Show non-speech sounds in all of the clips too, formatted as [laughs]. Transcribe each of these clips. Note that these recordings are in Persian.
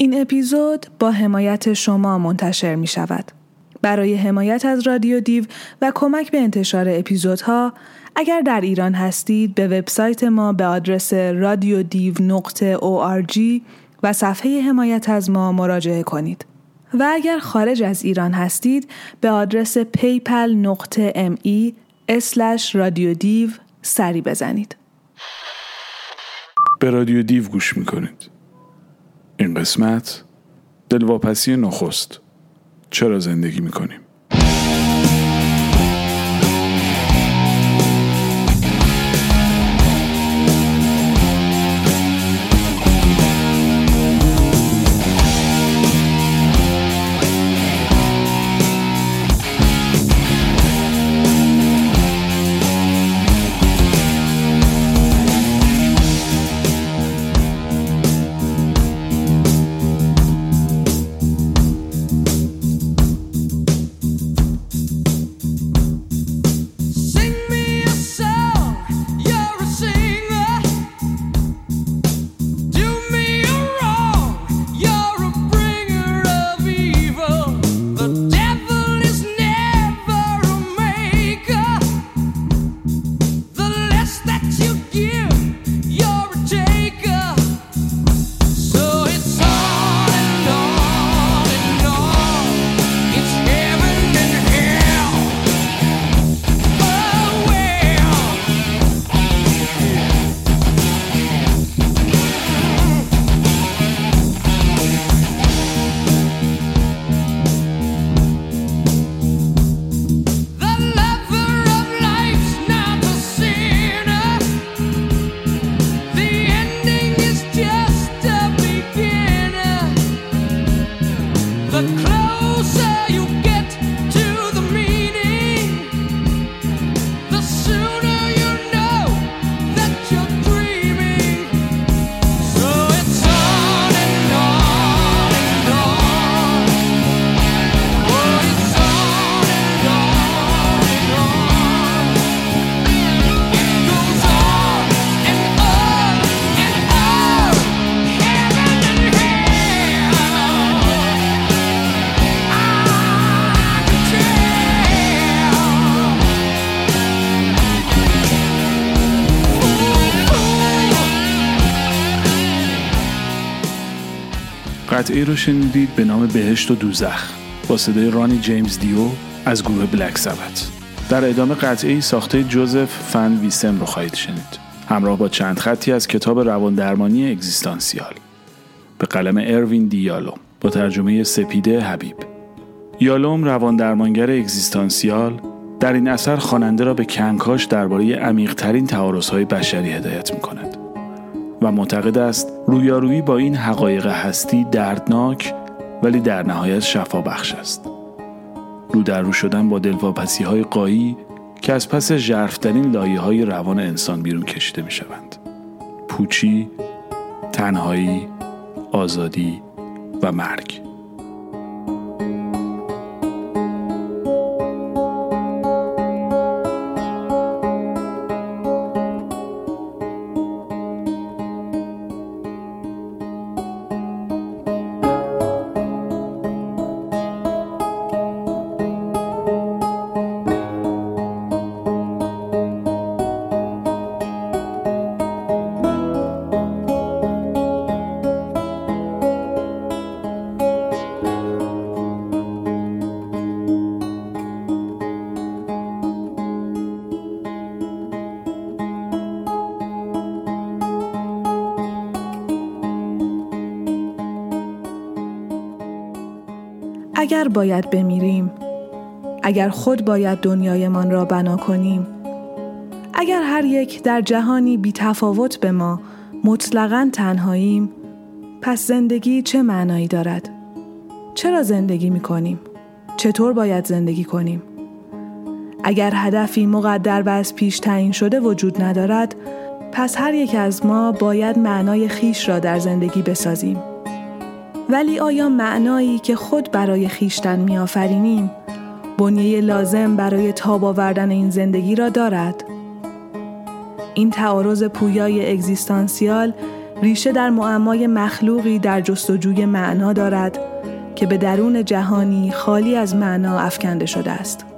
این اپیزود با حمایت شما منتشر می شود. برای حمایت از رادیو دیو و کمک به انتشار اپیزودها اگر در ایران هستید به وبسایت ما به آدرس رادیو دیو نقطه و صفحه حمایت از ما مراجعه کنید. و اگر خارج از ایران هستید به آدرس PayPal نقطه M E رادیو دیو سری بزنید. به رادیو دیو گوش می‌کنید. این قسمت دلواپسی نخست. چرا زندگی می‌کنیم؟ the crowd. قطعه رو شنیدید به نام بهشت و دوزخ با صدای رانی جیمز دیو از گروه بلک سبت. در ادامه قطعه ساخته جوزف فن ویسم رو خواهید شنید. همراه با چند خطی از کتاب روان درمانی اگزیستانسیال. به قلم اروین دیالوم با ترجمه سپیده حبیب. یالوم روان درمانگر اگزیستانسیال در این اثر خواننده را به کنکاش درباره عمیقترین تعارضهای بشری هدایت می کند. و معتقد است رویارویی با این حقایق هستی دردناک ولی در نهایت شفا بخش است. رو در رو شدن با دلواپسی های قایی که از پس جرفترین لایه های روان انسان بیرون کشیده می شوند. پوچی، تنهایی، آزادی و مرگ. اگر باید بمیریم اگر خود باید دنیایمان را بنا کنیم اگر هر یک در جهانی بی تفاوت به ما مطلقا تنهاییم پس زندگی چه معنایی دارد؟ چرا زندگی می کنیم؟ چطور باید زندگی کنیم؟ اگر هدفی مقدر و از پیش تعیین شده وجود ندارد پس هر یک از ما باید معنای خیش را در زندگی بسازیم ولی آیا معنایی که خود برای خیشتن میآفرینیم بنیه لازم برای تاب آوردن این زندگی را دارد؟ این تعارض پویای اگزیستانسیال ریشه در معمای مخلوقی در جستجوی معنا دارد که به درون جهانی خالی از معنا افکنده شده است.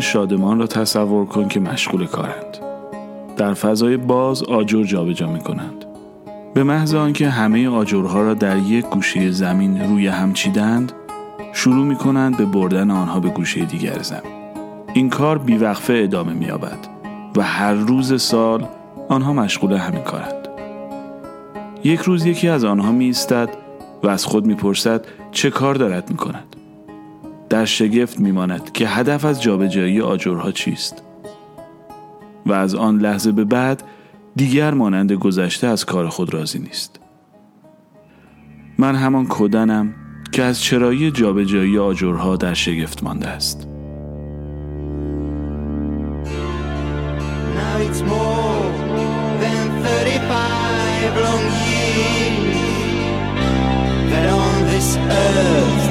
شادمان را تصور کن که مشغول کارند. در فضای باز آجر جابجا می کنند. به محض آنکه همه آجرها را در یک گوشه زمین روی هم چیدند، شروع می کنند به بردن آنها به گوشه دیگر زمین. این کار بیوقفه ادامه می یابد و هر روز سال آنها مشغول همین کارند. یک روز یکی از آنها می ایستد و از خود می‌پرسد چه کار دارد می کند. در شگفت میماند که هدف از جابجایی آجرها چیست. و از آن لحظه به بعد دیگر مانند گذشته از کار خود راضی نیست. من همان کودنم که از چرایی جابجایی آجرها در شگفت مانده است. It's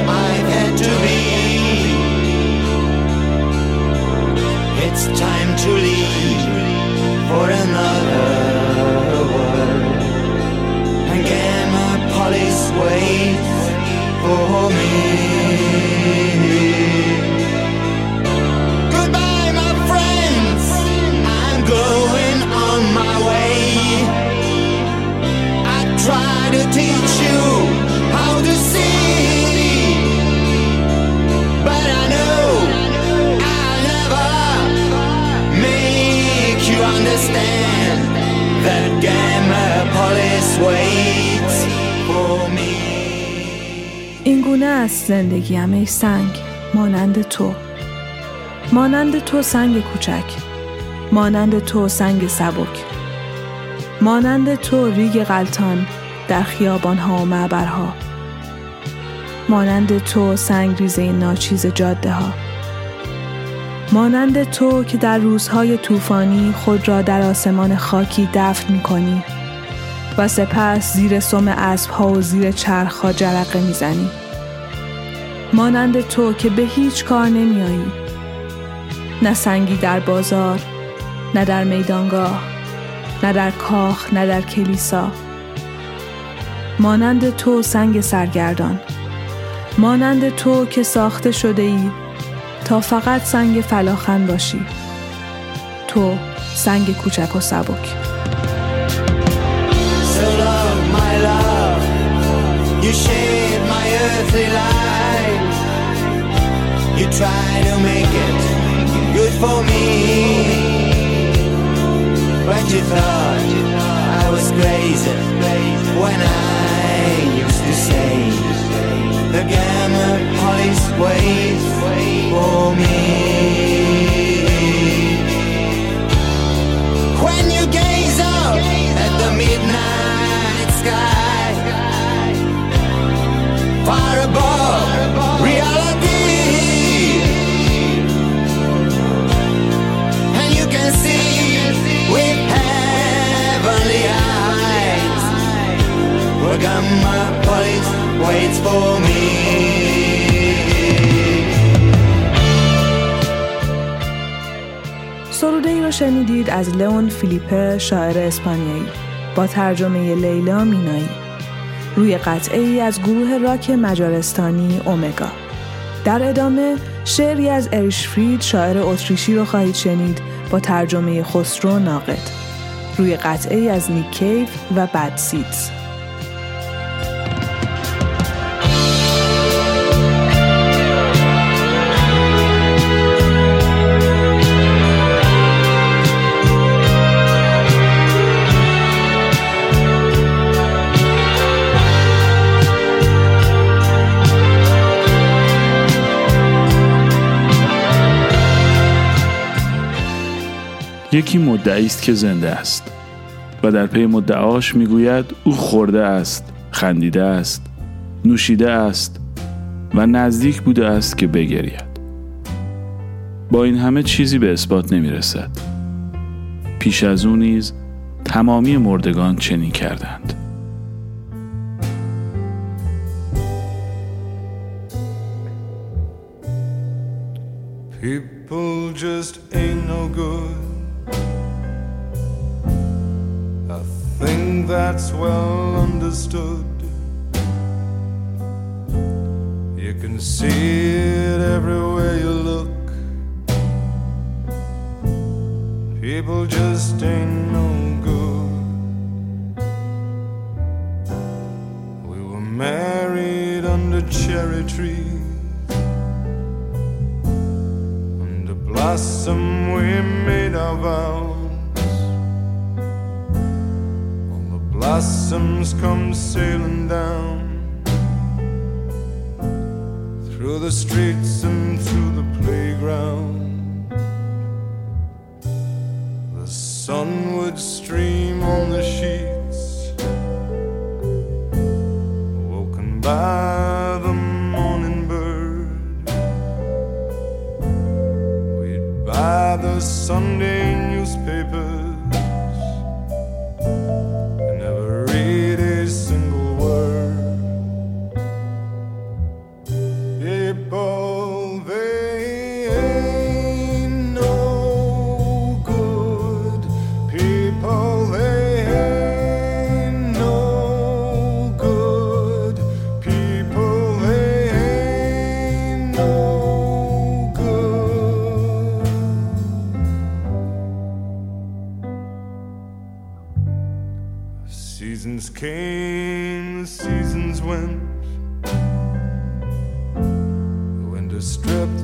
It's time to leave for another world. And gamma police waits for me. Goodbye, my friends. I'm going on my way. I try to teach. گونه است زندگیم ای سنگ مانند تو. مانند تو سنگ کوچک. مانند تو سنگ سبک. مانند تو ریگ غلطان در خیابانها و معبرها. مانند تو سنگ ریزه ناچیز جاده ها مانند تو که در روزهای طوفانی خود را در آسمان خاکی دفن می کنی و سپس زیر سم اسب ها و زیر چرخ ها جرقه می‌زنی. مانند تو که به هیچ کار نمیایی. نه سنگی در بازار، نه در میدانگاه، نه در کاخ، نه در کلیسا. مانند تو سنگ سرگردان. مانند تو که ساخته شده ای تا فقط سنگ فلاخن باشی. تو سنگ کوچک و سبک. You The gamma police waits for me. When you gaze up at the midnight sky Far above reality And you can see with heavenly eyes Where gamma police waits for me. سروده ای رو شنیدید از لئون فیلیپه شاعر اسپانیایی با ترجمه لیلا مینایی روی قطعه ای از گروه راک مجارستانی اومگا. در ادامه شعری از اریشفرید شاعر اتریشی رو خواهید شنید با ترجمه خسرو ناقد روی قطعه ای از نیک کیف و بد سیدز. یکی مدعی است که زنده است و در پی مدعاش می‌گوید او خورده است خندیده است نوشیده است و نزدیک بوده است که بگرید. با این همه چیزی به اثبات نمی رسد پیش از او نیز تمامی مردگان چنین کردند. People just ain't no good. That's well understood. You can see it everywhere you look. People just ain't no good. We were married under cherry trees. Under blossom, we made our vows. Blossoms come sailing down through the streets and through the playground. The sun would stream on the sheets, woken by the morning bird. We'd buy the Sunday stripped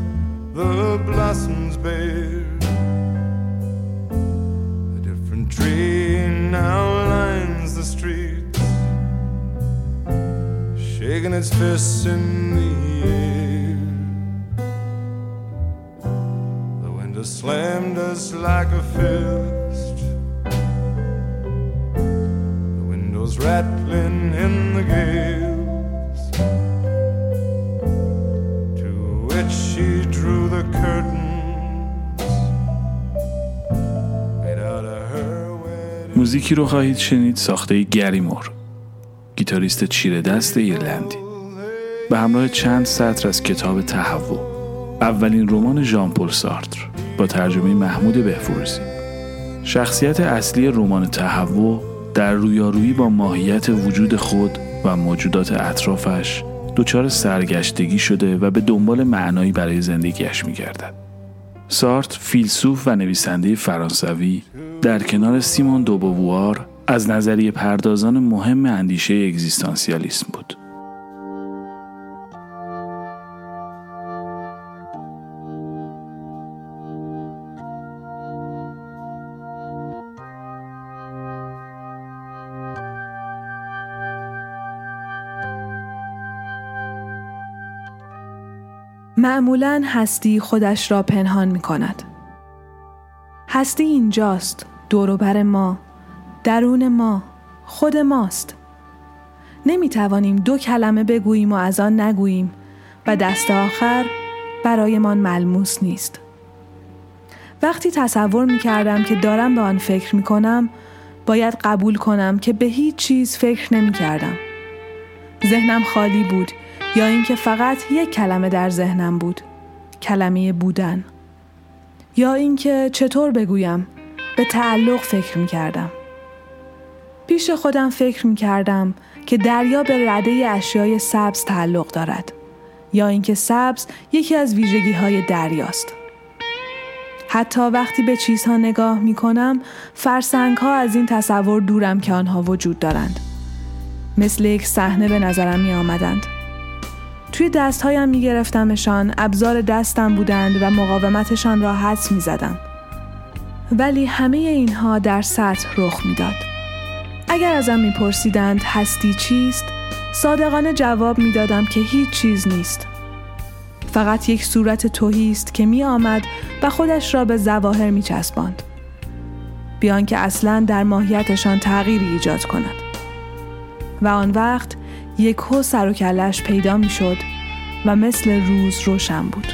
the blossoms bare. A different tree now lines the streets, shaking its fists in the air. The window slammed us like a fist. The windows rattling in the gate. موزیکی رو خواهید شنید ساخته گریمور. گیتاریست چیره دست ایرلندی به همراه چند سطر از کتاب تهوع. اولین رمان ژان پل سارتر با ترجمه محمود بهفروزی شخصیت اصلی رمان تهوع در رویارویی با ماهیت وجود خود و موجودات اطرافش دچار سرگشتگی شده و به دنبال معنایی برای زندگیش میگردد. سارت فیلسوف و نویسنده فرانسوی در کنار سیمون دوبووار از نظریه پردازان مهم اندیشه اگزیستانسیالیسم بود. معمولا هستی خودش را پنهان می کند. هستی اینجاست دوروبر ما درون ما خود ماست. نمی توانیم دو کلمه بگوییم و از آن نگوییم و دست آخر برایمان ملموس نیست. وقتی تصور می کردم که دارم به آن فکر می کنم باید قبول کنم که به هیچ چیز فکر نمی کردم ذهنم خالی بود یا اینکه فقط یک کلمه در ذهنم بود کلمه بودن. یا اینکه چطور بگویم به تعلق فکر می کردم. پیش خودم فکر می کردم که دریا به رده اشیای سبز تعلق دارد یا اینکه سبز یکی از ویژگی های دریاست. حتی وقتی به چیزها نگاه می کنم فرسنگ ها از این تصور دورم که آنها وجود دارند. مثل یک صحنه به نظرم می آمدند. توی دستهایم می گرفتمشان ابزار دستم بودند و مقاومتشان را حدس می زدم. ولی همه اینها در سطح رخ می‌داد. اگر ازم میپرسیدند هستی چیست؟ صادقانه جواب می‌دادم که هیچ چیز نیست. فقط یک صورت توهی است که می آمد و خودش را به زواهر می چسباند. بیان که اصلا در ماهیتشان تغییری ایجاد کند و آن وقت یک هو سر و کلش پیدا می شد و مثل روز روشن بود.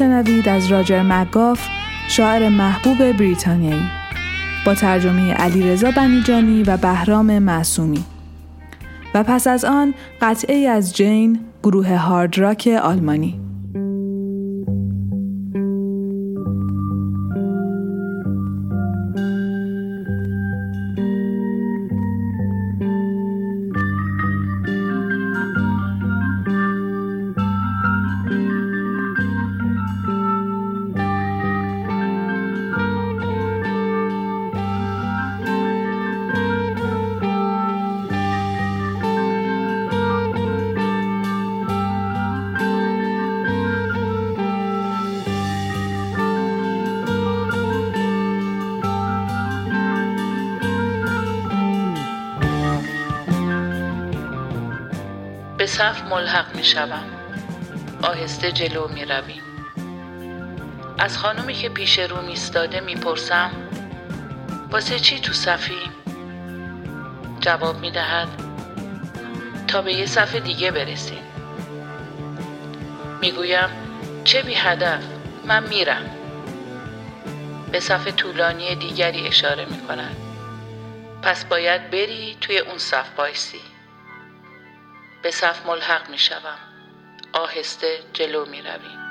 میشنوید از راجر مگاف شاعر محبوب بریتانیایی. با ترجمه علی رضا بنیجانی و بهرام معصومی. و پس از آن قطعه از جین گروه هارد راک آلمانی. شوم. آهسته جلو می رویم. از خانومی که پیش رو میستاده می‌پرسم واسه چی تو صفی؟ جواب می دهد تا به یه صف دیگه برسیم. می‌گویم چه بی هدف من میرم. به صف طولانی دیگری اشاره می کند. پس باید بری توی اون صف بایستی. به صف ملحق می شوم. آهسته جلو می رویم.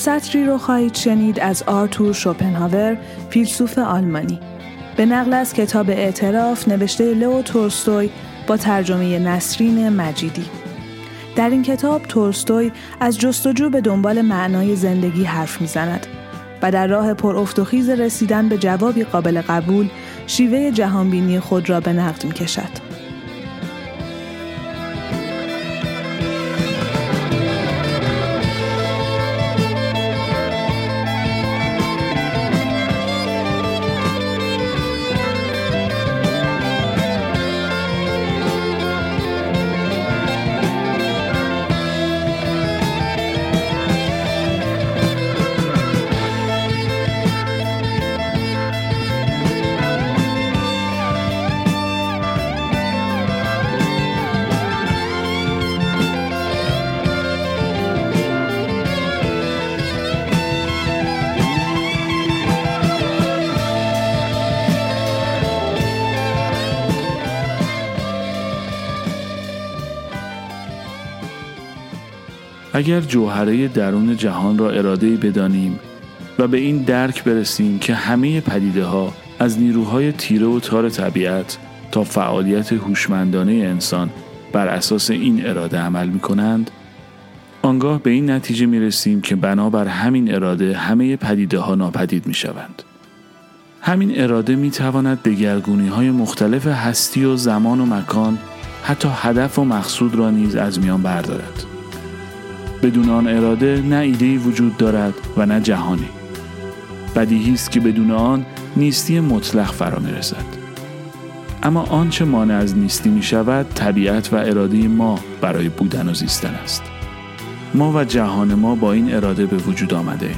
سطری رو خواهید شنید از آرتور شوپنهاور فیلسوف آلمانی به نقل از کتاب اعتراف نوشته لو تولستوی با ترجمه نسرین مجیدی در این کتاب تولستوی از جستجو به دنبال معنای زندگی حرف می‌زند و در راه پر و خیز رسیدن به جوابی قابل قبول شیوه جهانبینی خود را به نقد می کشد. اگر جوهره درون جهان را اراده بدانیم و به این درک برسیم که همه پدیده ها از نیروهای تیره و تار طبیعت تا فعالیت هوشمندانه انسان بر اساس این اراده عمل می کنند آنگاه به این نتیجه می رسیم که بنابر همین اراده همه پدیده ها ناپدید می شوند. همین اراده می تواند به گرگونی های مختلف هستی و زمان و مکان حتی هدف و مقصود را نیز از میان بردارد. بدون آن اراده نه ایده وجود دارد و نه جهانی بدیهی است که بدون آن نیستی مطلق فرا می‌رسد. اما آنچه مانع از نیستی می شود طبیعت و اراده ما برای بودن و زیستن است. ما و جهان ما با این اراده به وجود آمده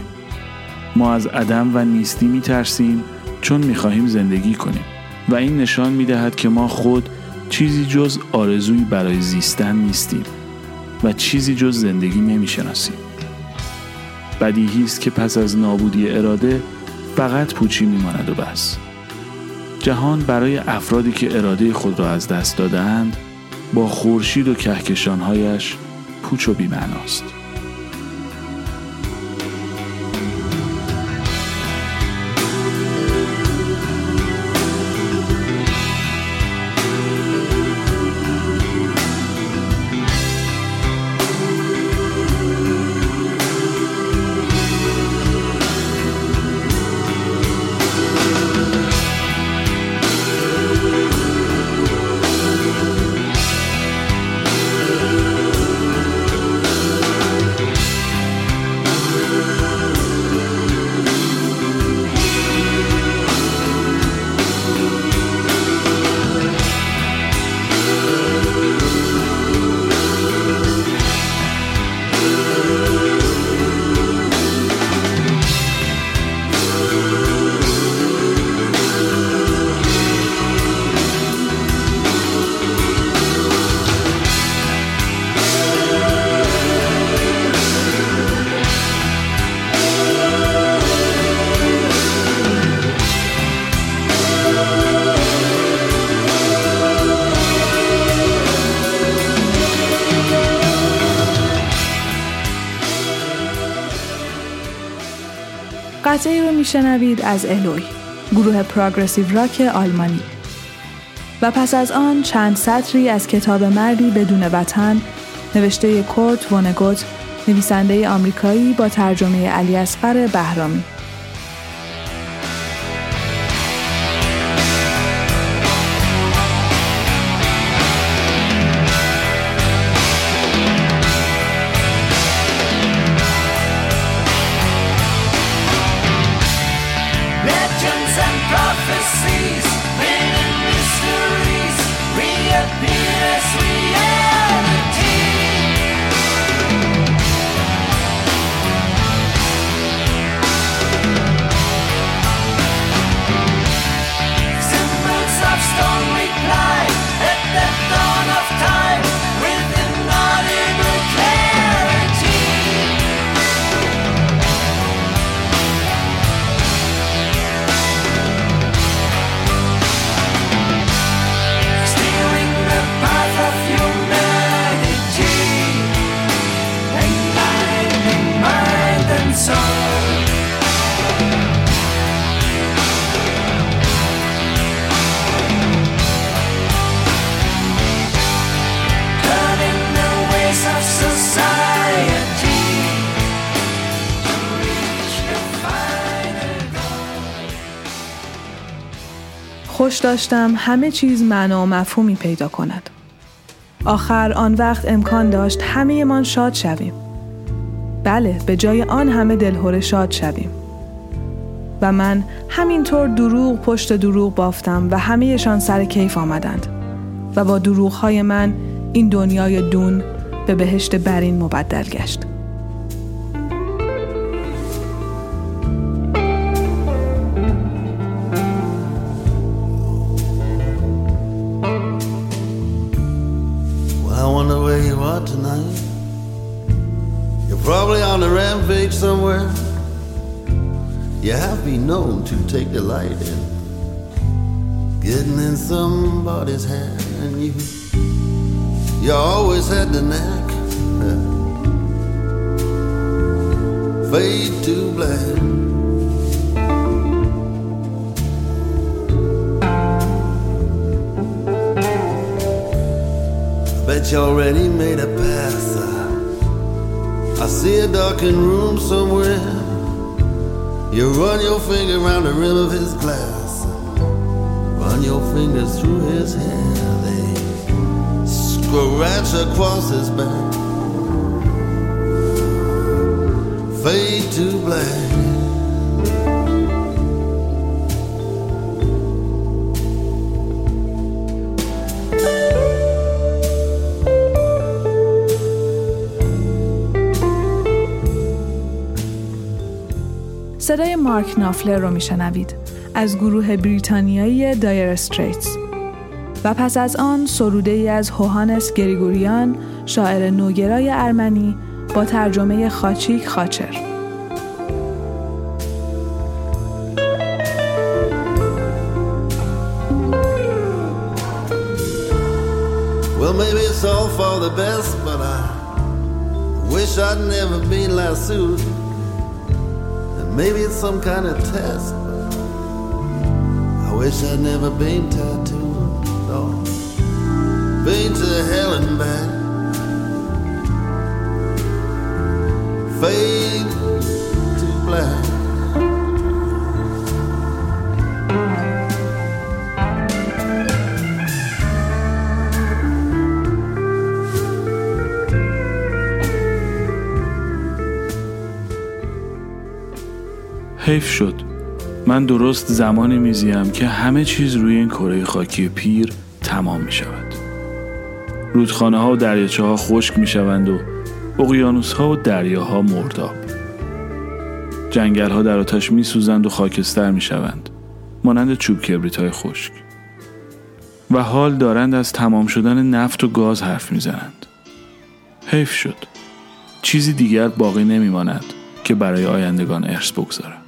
ما از عدم و نیستی می ترسیم چون می خواهیم زندگی کنیم و این نشان می دهد که ما خود چیزی جز آرزویی برای زیستن نیستیم. و چیزی جز زندگی نمی‌شناسیم بدیهی است که پس از نابودی اراده فقط پوچی میماند و بس. جهان برای افرادی که اراده خود را از دست دادهاند با خورشید و کهکشانهایش پوچ و بیمعناست. میشنوید از الوی گروه پروگرسیو راک آلمانی. و پس از آن چند سطری از کتاب مردی بدون وطن نوشته کورت وونگوت نویسنده آمریکایی با ترجمه علی اصغر بهرامی. داشتم همه چیز معنا و مفهومی پیدا کند. آخر آن وقت امکان داشت همه من شاد شویم. بله به جای آن همه دلهوره شاد شویم. و من همینطور دروغ پشت دروغ بافتم و همهشان سر کیف آمدند و با دروغ های من این دنیای دون به بهشت برین مبدل گشت. You have been known to take delight in getting in somebody's hair, and you you always had the knack. [laughs] Fade to black. Bet you already made a pass. I see a darkened room somewhere. You run your finger around the rim of his glass. Run your fingers through his hair. They scratch across his back. Fade to black. صدای مارک نافلر رو میشنوید از گروه بریتانیایی دایر استریتس و پس از آن سروده ای از هوهانس گریگوریان شاعر نوگرای ارمنی با ترجمه خاچیک خاچر Well. Maybe it's some kind of test. I wish I'd never been tattooed. No. Been to hell and back. Fade to black. حیف شد. من درست زمانی میزیم که همه چیز روی این کره خاکی پیر تمام می شود رودخانه ها و دریاچه ها خشک می شوند و اقیانوس ها و دریاها مرداب. جنگل ها در آتش می سوزند و خاکستر می شوند مانند چوب کبریت های خشک. و حال دارند از تمام شدن نفت و گاز حرف می زنند. حیف شد. چیزی دیگر باقی نمی ماند که برای آیندگان ارث بگذارد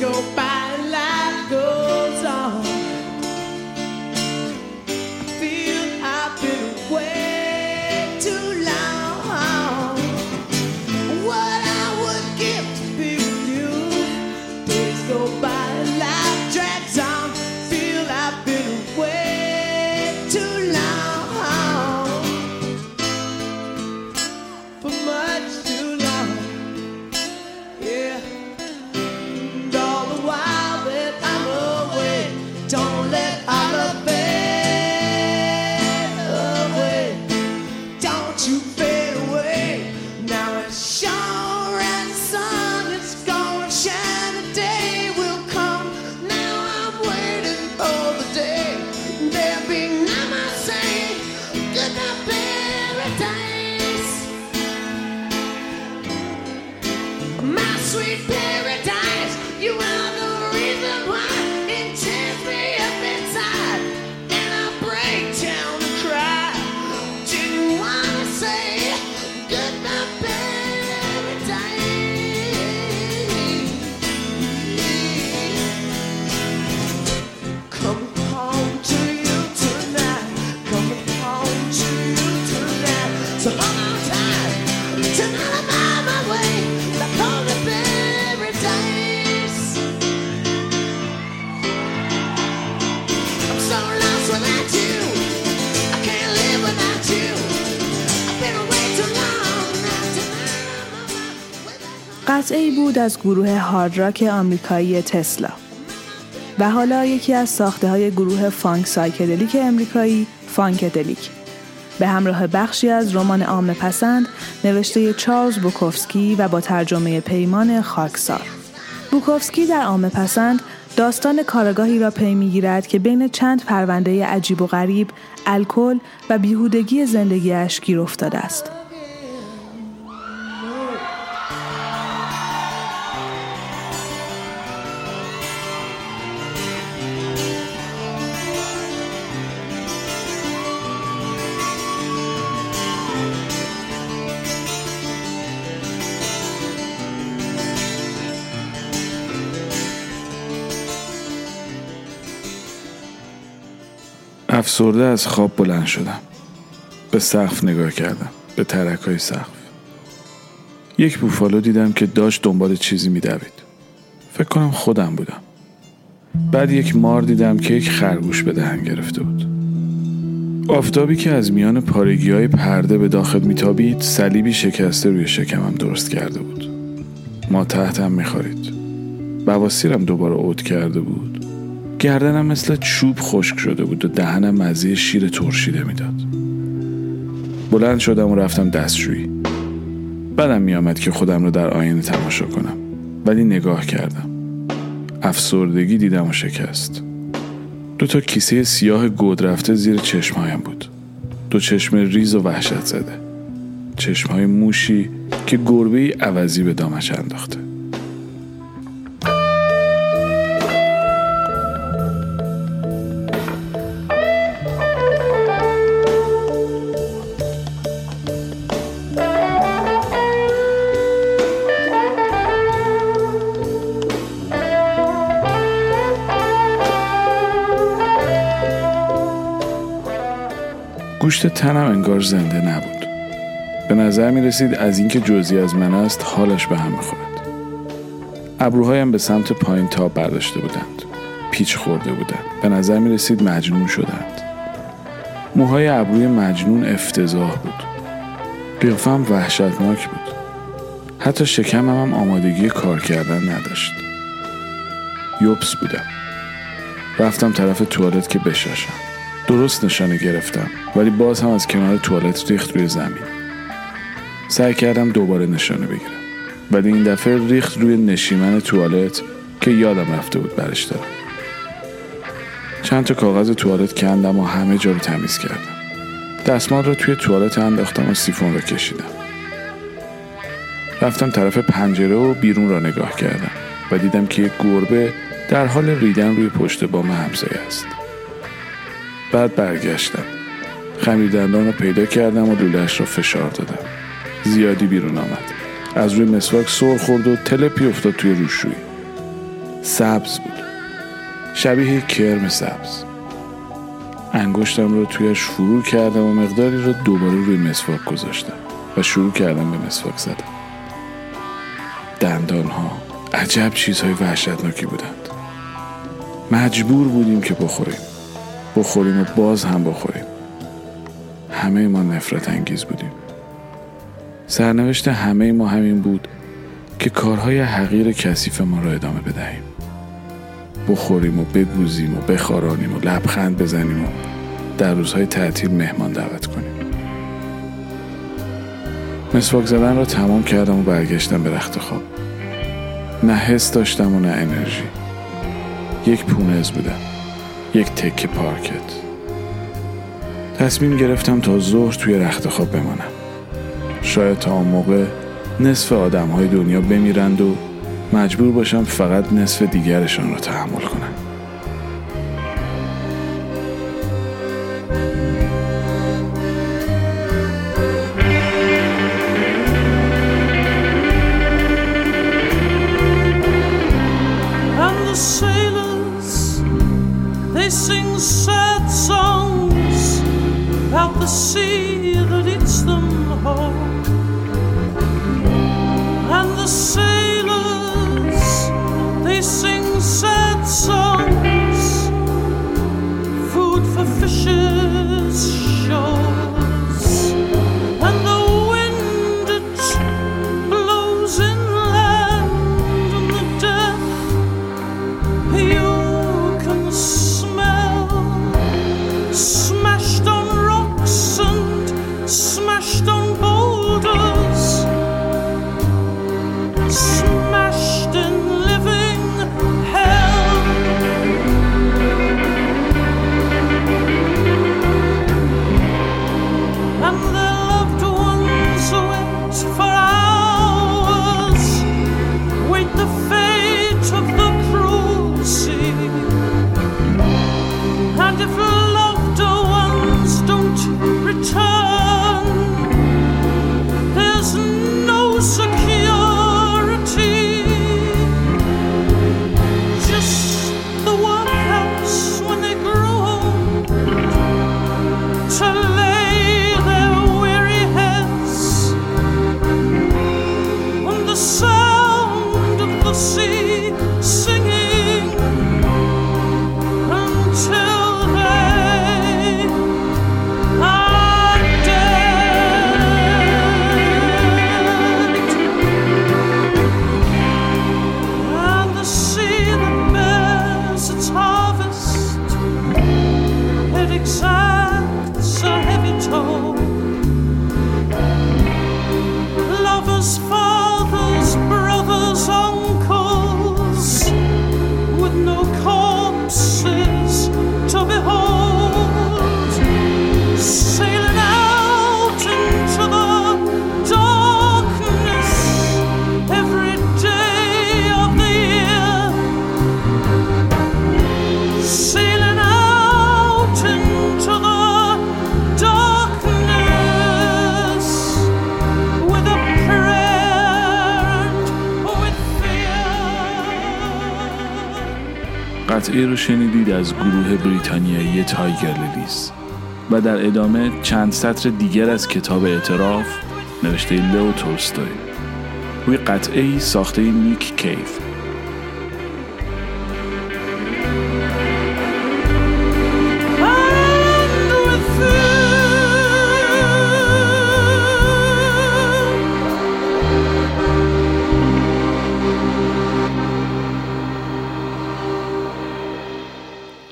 go by. بود از گروه hard rock آمریکایی تسلا. و حالا یکی از ساخته های گروه funk psychedelic امریکایی Funkadelic. به همراه بخشی از رمان عام پسند نوشته چارلز بوکوفسکی و با ترجمه پیمان خاکسار. بوکوفسکی در عام پسند داستان کارگاهی را پی می‌گیرد که بین چند پرونده عجیب و غریب الکل و بیهودگی زندگیش گیر افتاده است. افسرده از خواب بلند شدم. به سقف نگاه کردم به ترک های سقف. یک بوفالو دیدم که داشت دنبال چیزی میدوید. فکر کنم خودم بودم. بعد یک مار دیدم که یک خرگوش به دهن گرفته بود. آفتابی که از میان پارگی های پرده به داخل میتابید صلیبی شکسته روی شکمم درست کرده بود. ما تحتم می‌خورید. بواسیرم دوباره اوت کرده بود. گردنم مثل چوب خشک شده بود و دهنم مزه شیر ترشیده می‌داد. بلند شدم و رفتم دستشویی. بدم میآمد که خودم رو در آینه تماشا کنم. ولی نگاه کردم. افسردگی دیدم و شکست. دو تا کیسه سیاه گود رفته زیر چشمهایم بود. دو چشم ریز و وحشت زده. چشمهای موشی که گربه عوضی به دامش انداخته. گوشت تنم انگار زنده نبود. به نظر می رسید از اینکه جزی از من است حالش به هم می‌خورد. ابروهایم به سمت پایین تا برداشته بودند. پیچ خورده بودند. به نظر می رسید مجنون شدند. موهای ابروی مجنون افتضاح بود. قیافم وحشتناک بود. حتی شکمم هم آمادگی کار کردن نداشت. یوبس بودم. رفتم طرف توالت که بشاشم. درست نشانه گرفتم ولی باز هم از کنار توالت ریخت روی زمین. سعی کردم دوباره نشانه بگیرم. ولی این دفعه ریخت روی نشیمن توالت که یادم رفته بود برش دارم. چند تا کاغذ توالت کندم و همه جا رو تمیز کردم. دستمال رو توی توالت انداختم و سیفون رو کشیدم. رفتم طرف پنجره و بیرون را نگاه کردم و دیدم که یک گربه در حال ریدن روی پشت بام همسایه است. بعد برگشتم. خمیر دندان رو پیدا کردم و لولهش رو فشار دادم. زیادی بیرون آمد. از روی مسواک سر خورد و تلپی افتاد توی روشویی. سبز بود. شبیه کرم سبز. انگشتم رو تویش فرو کردم و مقداری رو دوباره روی مسواک گذاشتم و شروع کردم به مسواک زدم دندان ها عجب چیزهای وحشتناکی بودند. مجبور بودیم که بخوریم. بخوریم و باز هم بخوریم. همه ما نفرت انگیز بودیم. سرنوشت همه ما همین بود که کارهای حقیر کثیف ما را ادامه بدهیم. بخوریم و بگوزیم و بخارانیم و لبخند بزنیم و در روزهای تعطیل مهمان دعوت کنیم. مسواک زدن را تمام کردم و برگشتم به رخت خواب. نه حس داشتم و نه انرژی. یک پونز بودم. یک تکه پارکت. تصمیم گرفتم تا ظهر توی رخت خواب بمانم. شاید تا آن موقع نصف آدم های دنیا بمیرند و مجبور باشم فقط نصف دیگرشان را تحمل کنم. They sing sad songs about the sea that eats them whole. And the sailors, they sing sad songs, food for fishes. شنیدید از گروه بریتانیایی تایگر لیلیز و در ادامه چند سطر دیگر از کتاب اعتراف نوشته لو تولستوی. روی قطعه ساخته نیک کیف.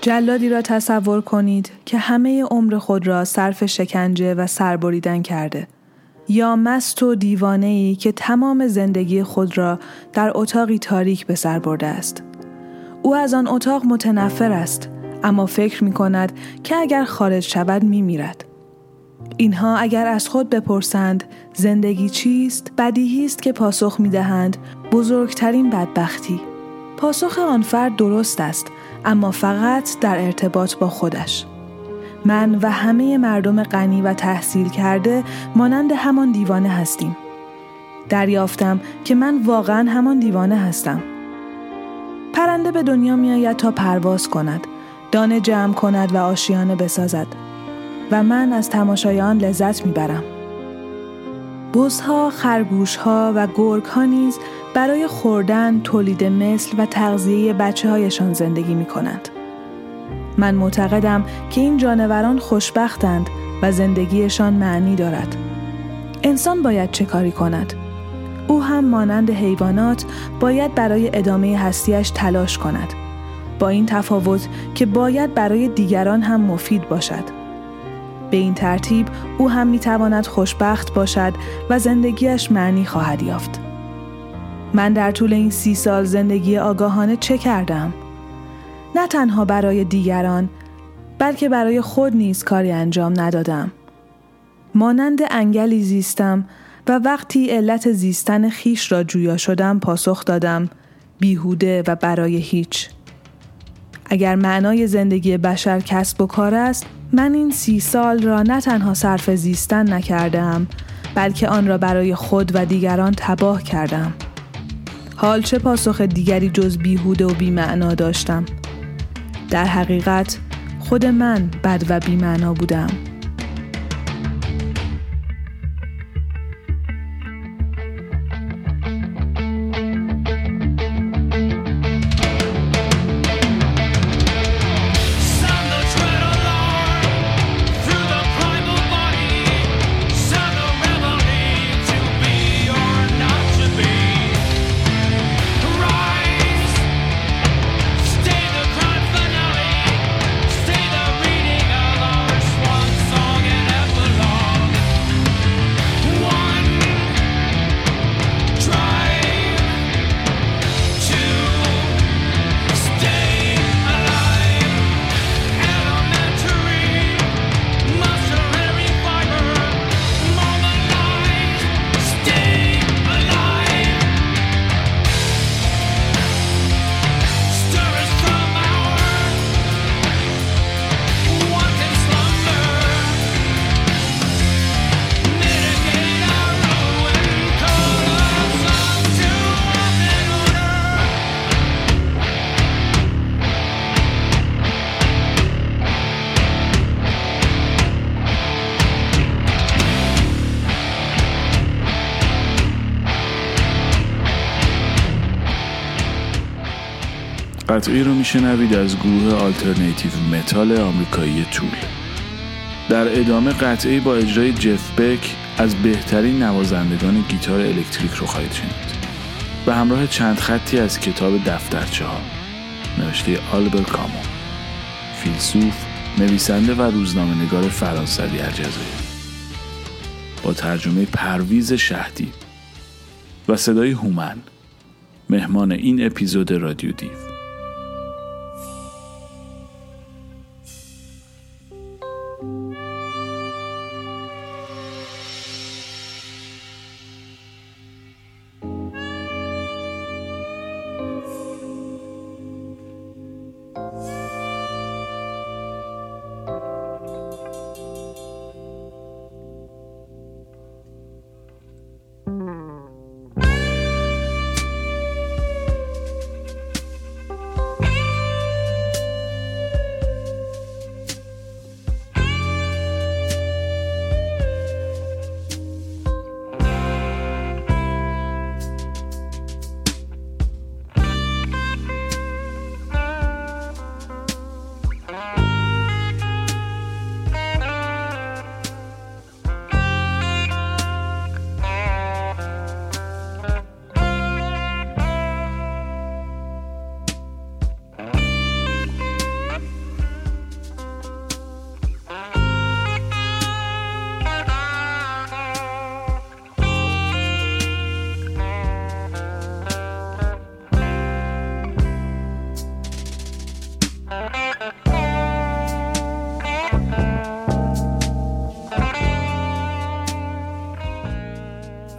جلادی را تصور کنید که همه عمر خود را صرف شکنجه و سربریدن کرده. یا مست و دیوانه ای که تمام زندگی خود را در اتاقی تاریک به سر برده است. او از آن اتاق متنفر است اما فکر می کند که اگر خارج شود می میرد. اینها اگر از خود بپرسند زندگی چیست؟ بدیهی است که پاسخ می دهند بزرگترین بدبختی. پاسخ آن فرد درست است اما فقط در ارتباط با خودش. من و همه مردم غنی و تحصیل کرده مانند همان دیوانه هستیم. دریافتم که من واقعا همان دیوانه هستم. پرنده به دنیا می آید تا پرواز کند، دانه جمع کند و آشیانه بسازد و من از تماشای آن لذت می‌برم. بزها، خرگوشها و گرگ نیز برای خوردن، تولید مثل و تغذیه بچه هایشان زندگی می کنند. من معتقدم که این جانوران خوشبختند و زندگیشان معنی دارد. انسان باید چه کاری کند؟ او هم مانند حیوانات باید برای ادامه هستیش تلاش کند. با این تفاوت که باید برای دیگران هم مفید باشد. به این ترتیب او هم می‌تواند خوشبخت باشد و زندگیش معنی خواهد یافت. من در طول این سی سال زندگی آگاهانه چه کردم؟ نه تنها برای دیگران بلکه برای خود نیز کاری انجام ندادم. مانند انگلی زیستم و وقتی علت زیستن خیش را جویا شدم پاسخ دادم بیهوده و برای هیچ. اگر معنای زندگی بشر کسب و کار است من این سی سال را نه تنها صرف زیستن نکردم بلکه آن را برای خود و دیگران تباه کردم. حال چه پاسخ دیگری جز بیهوده و بیمعنا داشتم؟ در حقیقت خود من بد و بیمعنا بودم. قطعه‌ای رو میشنوید از گروه alternative metal آمریکایی Tool. در ادامه قطعه‌ای با اجرای جف بک از بهترین نوازندگان گیتار الکتریک رو خواهید شنید به همراه چند خطی از کتاب دفترچه ها نوشته آلبر کامو. فیلسوف نویسنده و روزنامه نگار فرانسوی الجزایر. با ترجمه پرویز شهدی و صدای هومن مهمان این اپیزود رادیو دیو.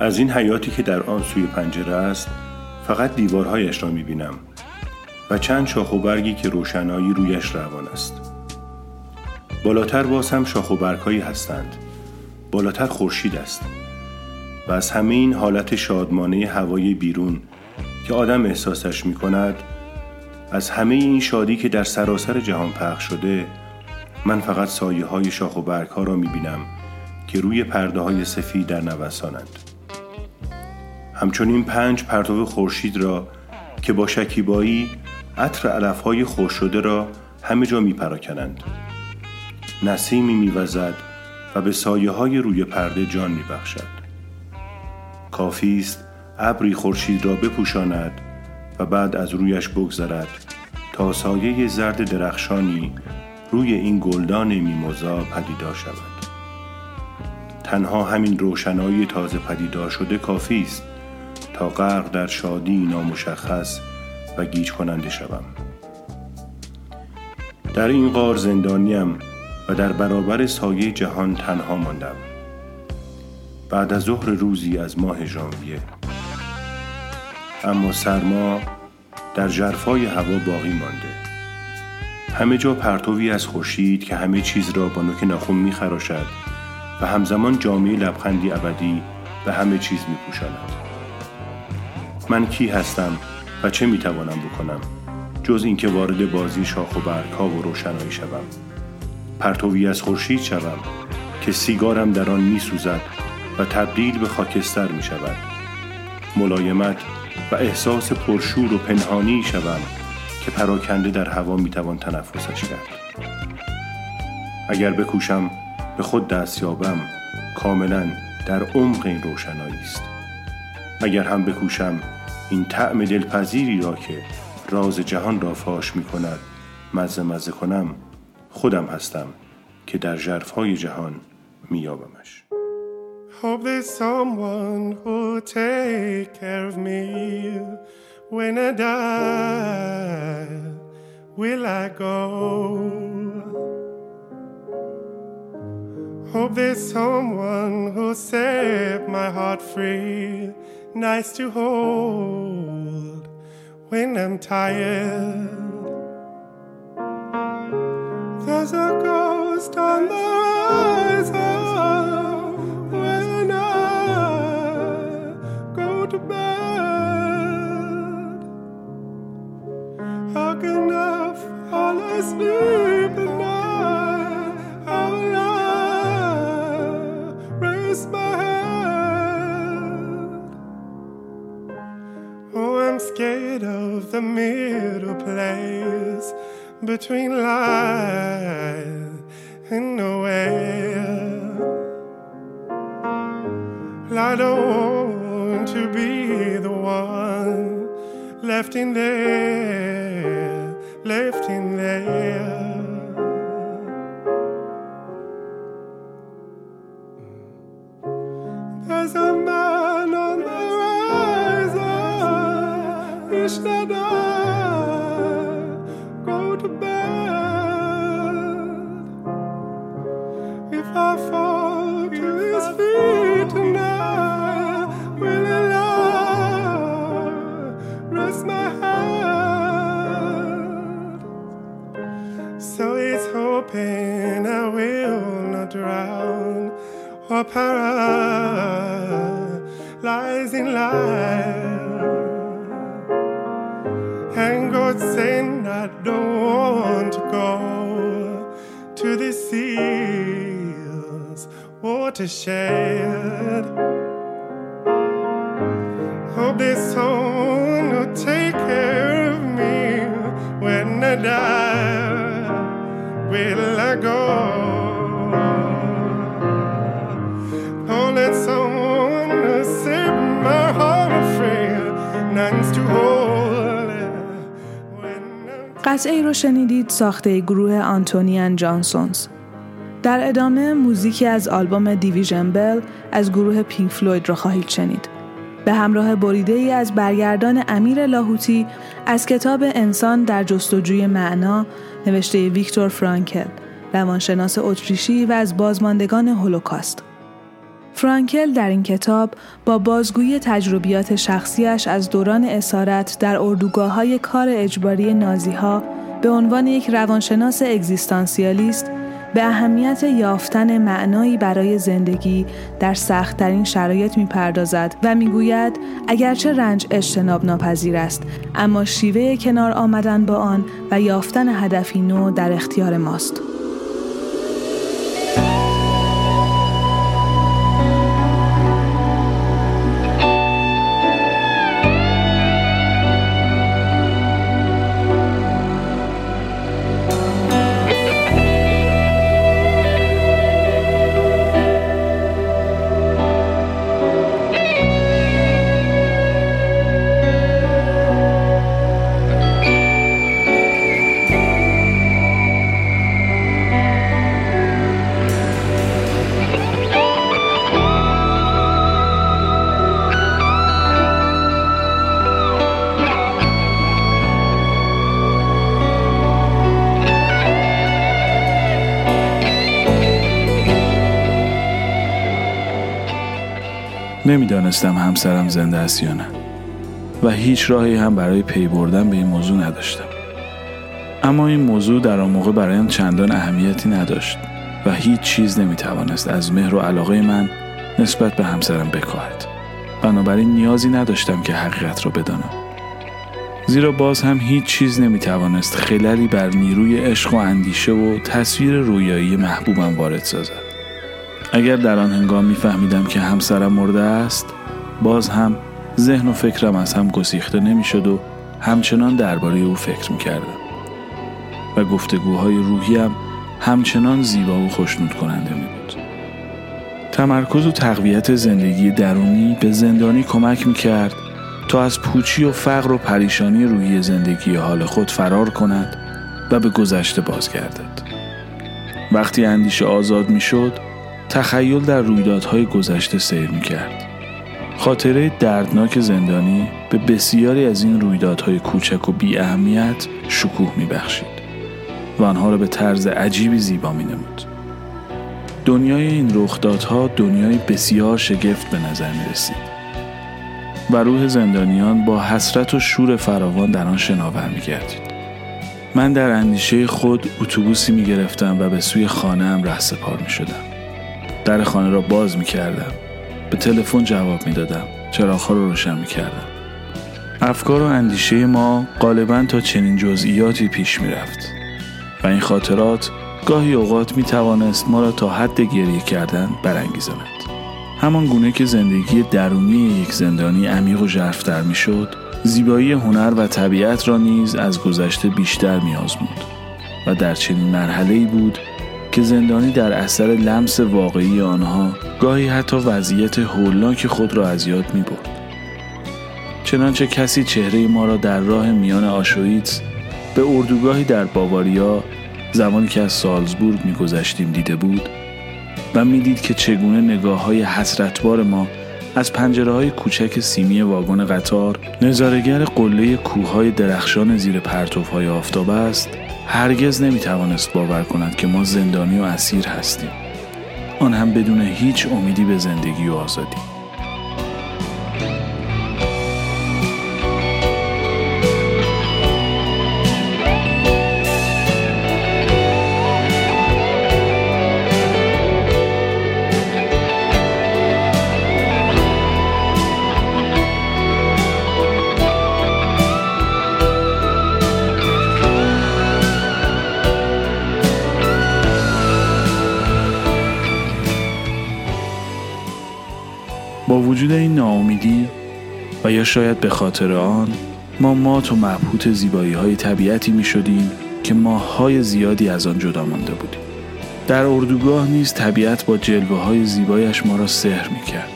از این حیاتی که در آن سوی پنجره است فقط دیوارهایش را می‌بینم و چند شاخ و برگی که روشنایی رویش روان است. بالاتر باز هم شاخ و برگهایی هستند. بالاتر خورشید است و از همه این حالت شادمانه هوای بیرون که آدم احساسش می کند از همه این شادی که در سراسر جهان پخش شده من فقط سایه های شاخ و برگ ها را می بینم که روی پرده های سفید در نوسانند. همچنین پنج پرتو خورشید را که با شکیبایی عطر علفهای خوش شده را همه جا می پراکنند. نسیمی میوزد و به سایه های روی پرده جان می بخشد. کافی است ابری خورشید را بپوشاند و بعد از رویش بگذرد تا سایه زرد درخشانی روی این گلدان میموزا پدیدار شود تنها همین روشنایی تازه پدیدار شده کافی است تا غرق در شادی نامشخص و گیج کننده شوم. در این غار زندانیم و در برابر سایه جهان تنها ماندم. بعد از ظهر روزی از ماه ژانویه. اما سرما در جرفای هوا باقی مانده. همه جا پرتوی از خورشید که همه چیز را با نوک ناخون میخراشد و همزمان جامعه لبخندی ابدی به همه چیز میپوشاند. من کی هستم و چه می‌توانم بکنم؟ جز اینکه وارد بازی شاخ و برگها و روشنایی شوم. پرتوی از خورشید شوم که سیگارم در آن میسوزد و تبدیل به خاکستر می شود ملایمت و احساس پرشور و پنهانی شوم که پراکنده در هوا می توان تنفسش کرد. اگر بکوشم به خود دست یابم کاملا در عمق این روشنایی است. اگر هم بکوشم این طعم دلپذیری را که راز جهان را فاش می کند مزه مزه کنم خودم هستم که در های جهان میابمش Hope there's someone who'll take care of me when I die. Will I go? Hope there's someone who'll set my heart free, nice to hold when I'm tired. There's a ghost on the horizon when I go to bed. How can I fall asleep Scared of the middle place between life and nowhere. I don't want to be the one left in there, left in there. There's a man Wish that I go to bed. If I fall to his feet tonight, will allow rest my head? So he's hoping I will not drown or paralyze in life. Saying I don't want to go to the seas watershed. Hope this song will take care of me when I die. Will I go? قطعه ای رو شنیدید ساخته گروه آنتونیان جانسونز. در ادامه موزیکی از آلبوم دیویژن بل از گروه پینک فلوید را خواهید شنید. به همراه بریده ای از برگردان امیر لاهوتی از کتاب انسان در جستجوی معنا نوشته ویکتور فرانکل روانشناس اتریشی و از بازماندگان هولوکاست. فرانکل در این کتاب با بازگویی تجربیات شخصیش از دوران اسارت در اردوگاه های کار اجباری نازی ها به عنوان یک روانشناس اگزیستانسیالیست به اهمیت یافتن معنایی برای زندگی در سختترین شرایط می‌پردازد و می‌گوید اگرچه رنج اجتناب ناپذیر است اما شیوه کنار آمدن با آن و یافتن هدفی نو در اختیار ماست. نمی‌دانستم همسرم زنده است یا نه. و هیچ راهی هم برای پی بردن به این موضوع نداشتم. اما این موضوع در آن موقع برایم چندان اهمیتی نداشت و هیچ چیز نمی‌توانست از مهر و علاقه من نسبت به همسرم بکاهد. بنابراین نیازی نداشتم که حقیقت را بدانم. زیرا باز هم هیچ چیز نمی‌توانست خللی بر نیروی عشق و اندیشه و تصویر رویایی محبوبم وارد سازد. اگر در آن هنگام میفهمیدم که همسرم مرده است باز هم ذهن و فکرم از هم گسیخته نمی‌شد و همچنان درباره او فکر می‌کردم و گفتگوهای روحیم همچنان زیبا و خوشنود کننده می بود. تمرکز و تقویت زندگی درونی به زندانی کمک می کرد تا از پوچی و فقر و پریشانی روحی زندگی حال خود فرار کند و به گذشته بازگردد. وقتی اندیشه آزاد می شد، تخیل در رویدادهای گذشته سیر می کرد. خاطره دردناک زندانی به بسیاری از این رویدادهای کوچک و بی اهمیت شکوه می بخشید. و آنها را به طرز عجیبی زیبا می نمود. دنیای این رخدادها دنیای بسیار شگفت به نظر می رسید و روح زندانیان با حسرت و شور فراوان در آن شناور می گردید. من در اندیشه خود اتوبوسی می گرفتم و به سوی خانه هم ره سپار می شدم. در خانه را باز می کردم. به تلفن جواب می دادم. را روشن می کردم. افکار و اندیشه ما غالبا تا چنین جزئیاتی پیش می رفت. و این خاطرات گاهی اوقات می توانست ما را تا حد گریه کردن برانگیزاند. همان گونه که زندگی درونی یک زندانی عمیق و ژرفتر می شد، زیبایی هنر و طبیعت را نیز از گذشته بیشتر می آزمود و در چنین مرحله بود که زندانی در اثر لمس واقعی آنها گاهی حتی وضعیت هولناک خود را از یاد می برد. چنانچه کسی چهره ما را در راه میان آشویتس به اردوگاهی در باواریا زمانی که از سالزبورگ میگذشتیم دیده بود و می‌دید که چگونه نگاه های حسرتبار ما از پنجره های کوچک سیمی واگن قطار نظارگر قله کوههای درخشان زیر پرتوف های آفتاب است هرگز نمی‌توانست باور کند که ما زندانی و اسیر هستیم. آن هم بدون هیچ امیدی به زندگی و آزادی. وجود این ناامیدی و یا شاید به خاطر آن ما مات و مبهوت زیبایی های طبیعتی می شدیم که ماههای زیادی از آن جدا مانده بودیم. در اردوگاه نیز طبیعت با جلوه های زیبایش ما را سحر می کرد.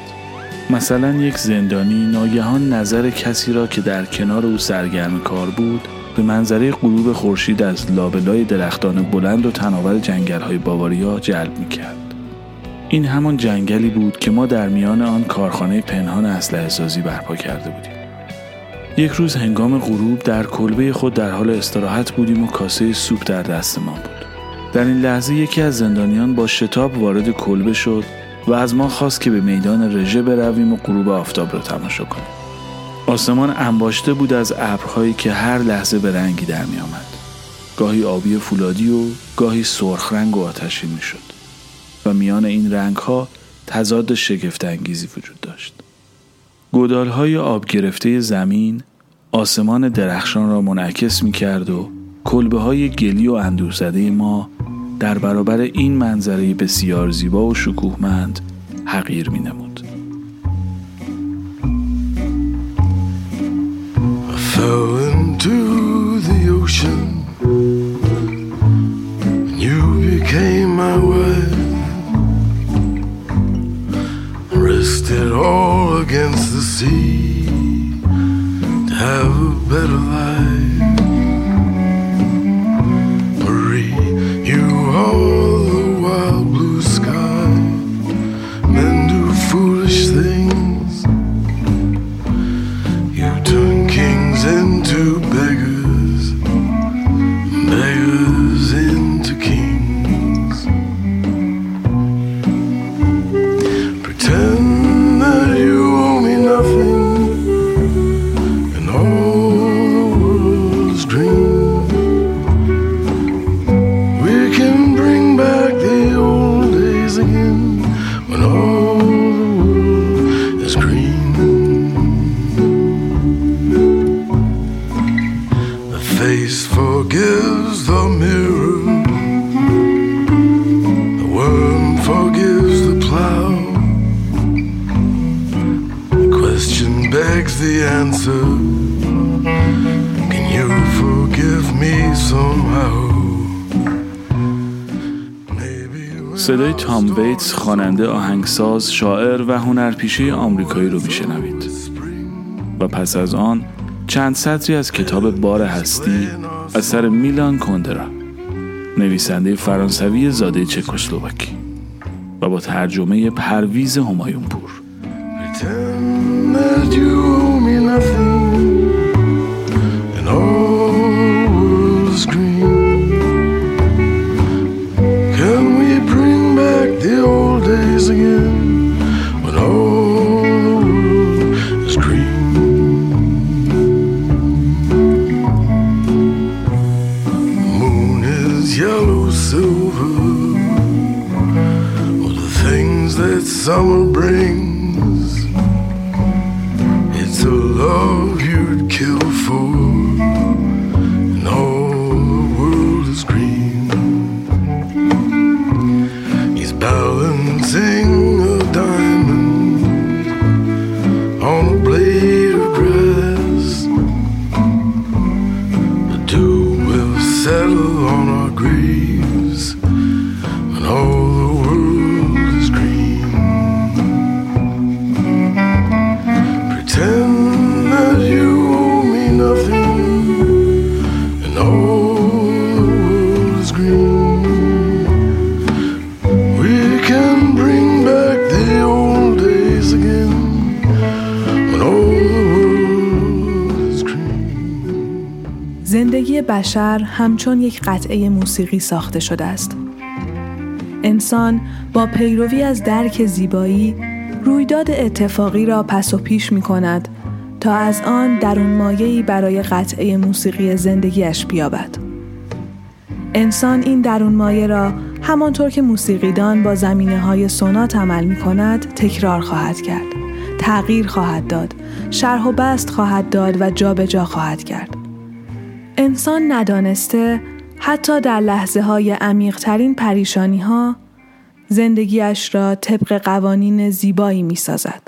مثلا یک زندانی ناگهان نظر کسی را که در کنار او سرگرم کار بود به منظره غروب خورشید از لابلای درختان بلند و تناور جنگل های باواریا جلب می کرد. این همان جنگلی بود که ما در میان آن کارخانه پنهان اسلحه سازی برپا کرده بودیم. یک روز هنگام غروب در کلبه خود در حال استراحت بودیم و کاسه سوپ در دستمان بود. در این لحظه یکی از زندانیان با شتاب وارد کلبه شد و از ما خواست که به میدان رژه برویم و غروب آفتاب را تماشا کنیم. آسمان انباشته بود از ابرهایی که هر لحظه به رنگی در می آمد. گاهی آبی فولادی و گاهی سرخ رنگ و آتشین می شد. و میان این رنگ ها تضاد شگفت انگیزی وجود داشت. گودال های آب گرفته زمین آسمان درخشان را منعکس می کرد و کلبه های گلی و اندوزده ما در برابر این منظره بسیار زیبا و شکوهمند حقیر می نمود. It all against the sea to have a better life. Marie, you are begs the answer. Can you forgive me somehow? صدای تام ویتس خواننده آهنگساز شاعر و هنرپیشه آمریکایی رو میشنوید و پس از آن چند سطری از کتاب بار هستی اثر میلان کندرا نویسنده فرانسوی زاده چکسلواکی و با ترجمه پرویز همایون پور بشر همچون یک قطعه موسیقی ساخته شده است. انسان با پیروی از درک زیبایی رویداد اتفاقی را پس و پیش می کند تا از آن درون مایهی برای قطعه موسیقی زندگیش بیابد. انسان این درون مایه را همانطور که موسیقیدان با زمینه های سونات عمل می کند تکرار خواهد کرد. تغییر خواهد داد، شرح و بست خواهد داد و جابجا جا خواهد کرد. انسان ندانسته حتی در لحظه های عمیقترین پریشانی ها زندگیش را طبق قوانین زیبایی می سازد.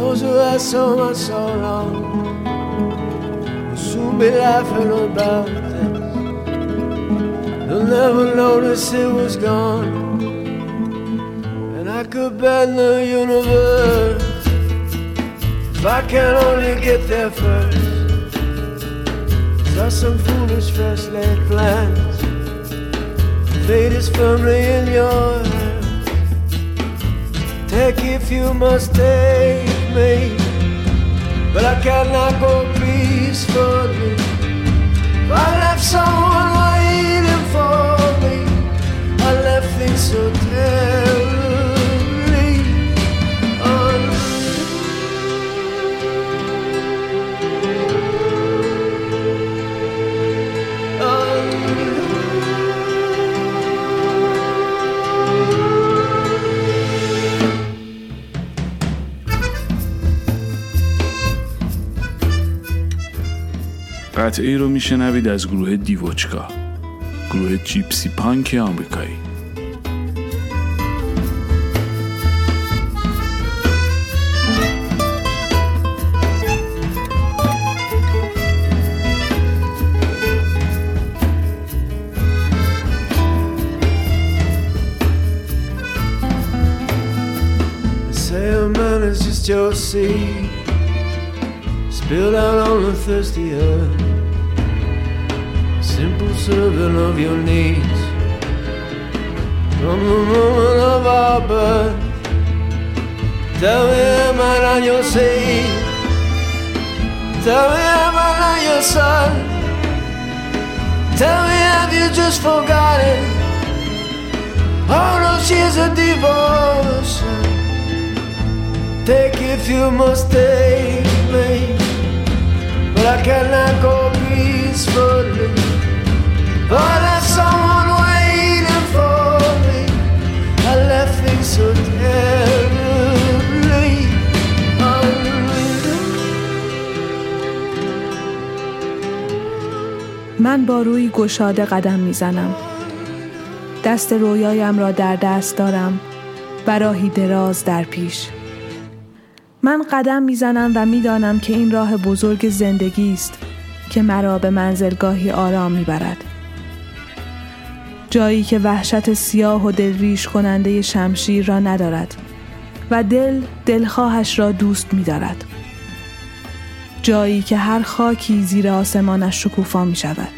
Those who have so much so long will soon be laughing about this. They'll never notice it was gone. And I could bend the universe if I can only get there first. There's some foolish fresh laid plans. Fate is firmly in your hands. Take if you must take me, but I cannot go peacefully. I left someone waiting for me. I left things so terribly قطعه رو میشنوید از گروه دیوچکا گروه جیپسی پانک آمریکایی. Your seed spilled out on the thirsty earth. Simple servant of your needs. From the moment of our birth, tell me, am I not your seed? Tell me, am I not your son? Tell me, have you just forgotten oh, all those years of devotion? Take if you must take me, but I cannot go peacefully. من با روی گشاده قدم می‌زنم. دست رویایم را در دست دارم. و راهی دراز در پیش. من قدم می‌زنم و می‌دانم که این راه بزرگ زندگی است که مرا به منزلگاهی آرام می‌برد. جایی که وحشت سیاه و دلریش کننده شمشیر را ندارد و دل دلخواهش را دوست می‌دارد. جایی که هر خاکی زیر آسمانش شکوفا می شود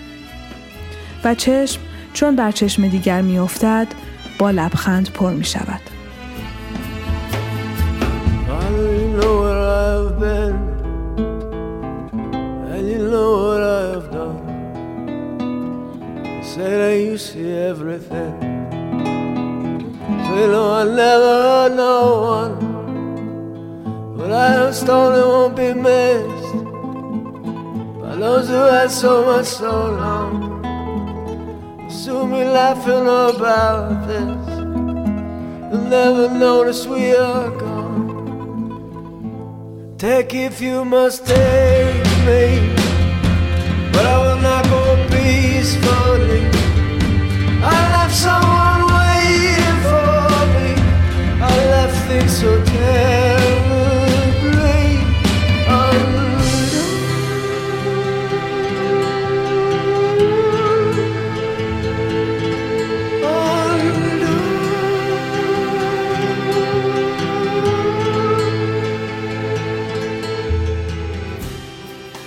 و چشم چون بر چشم دیگر می افتد با لبخند پر می شود. I know where I've been, Say that you see everything. So you know I never hurt no one, but I have stolen won't be missed by those who had so much so long. Soon be laughing about this. You'll never notice we are gone. Take if you must take me, but I will not go peacefully.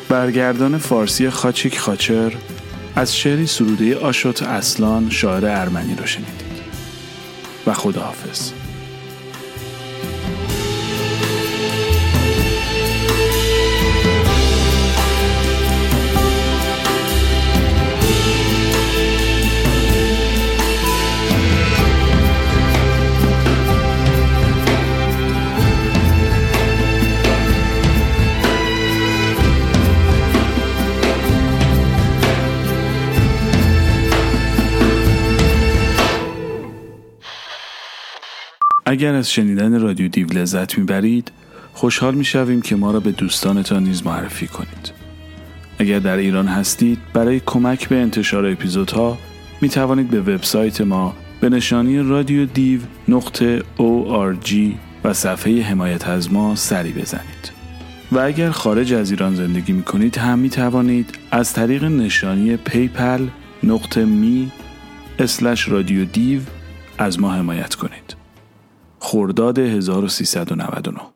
برگردان فارسی خاچیک خاچر. از شعری سروده آشوت اصلان شاعر ارمنی رو شنیدید. و خداحافظ. اگر از شنیدن رادیو دیو لذت می‌برید خوشحال می‌شویم که ما را به دوستانتان نیز معرفی کنید. اگر در ایران هستید برای کمک به انتشار اپیزودها می توانید به وبسایت ما به نشانی رادیو دیو نقطه ORG و صفحه حمایت از ما سری بزنید. و اگر خارج از ایران زندگی می کنید هم می توانید از طریق نشانی پیپل نقطه می اسلش رادیو دیو از ما حمایت کنید. خرداد 1399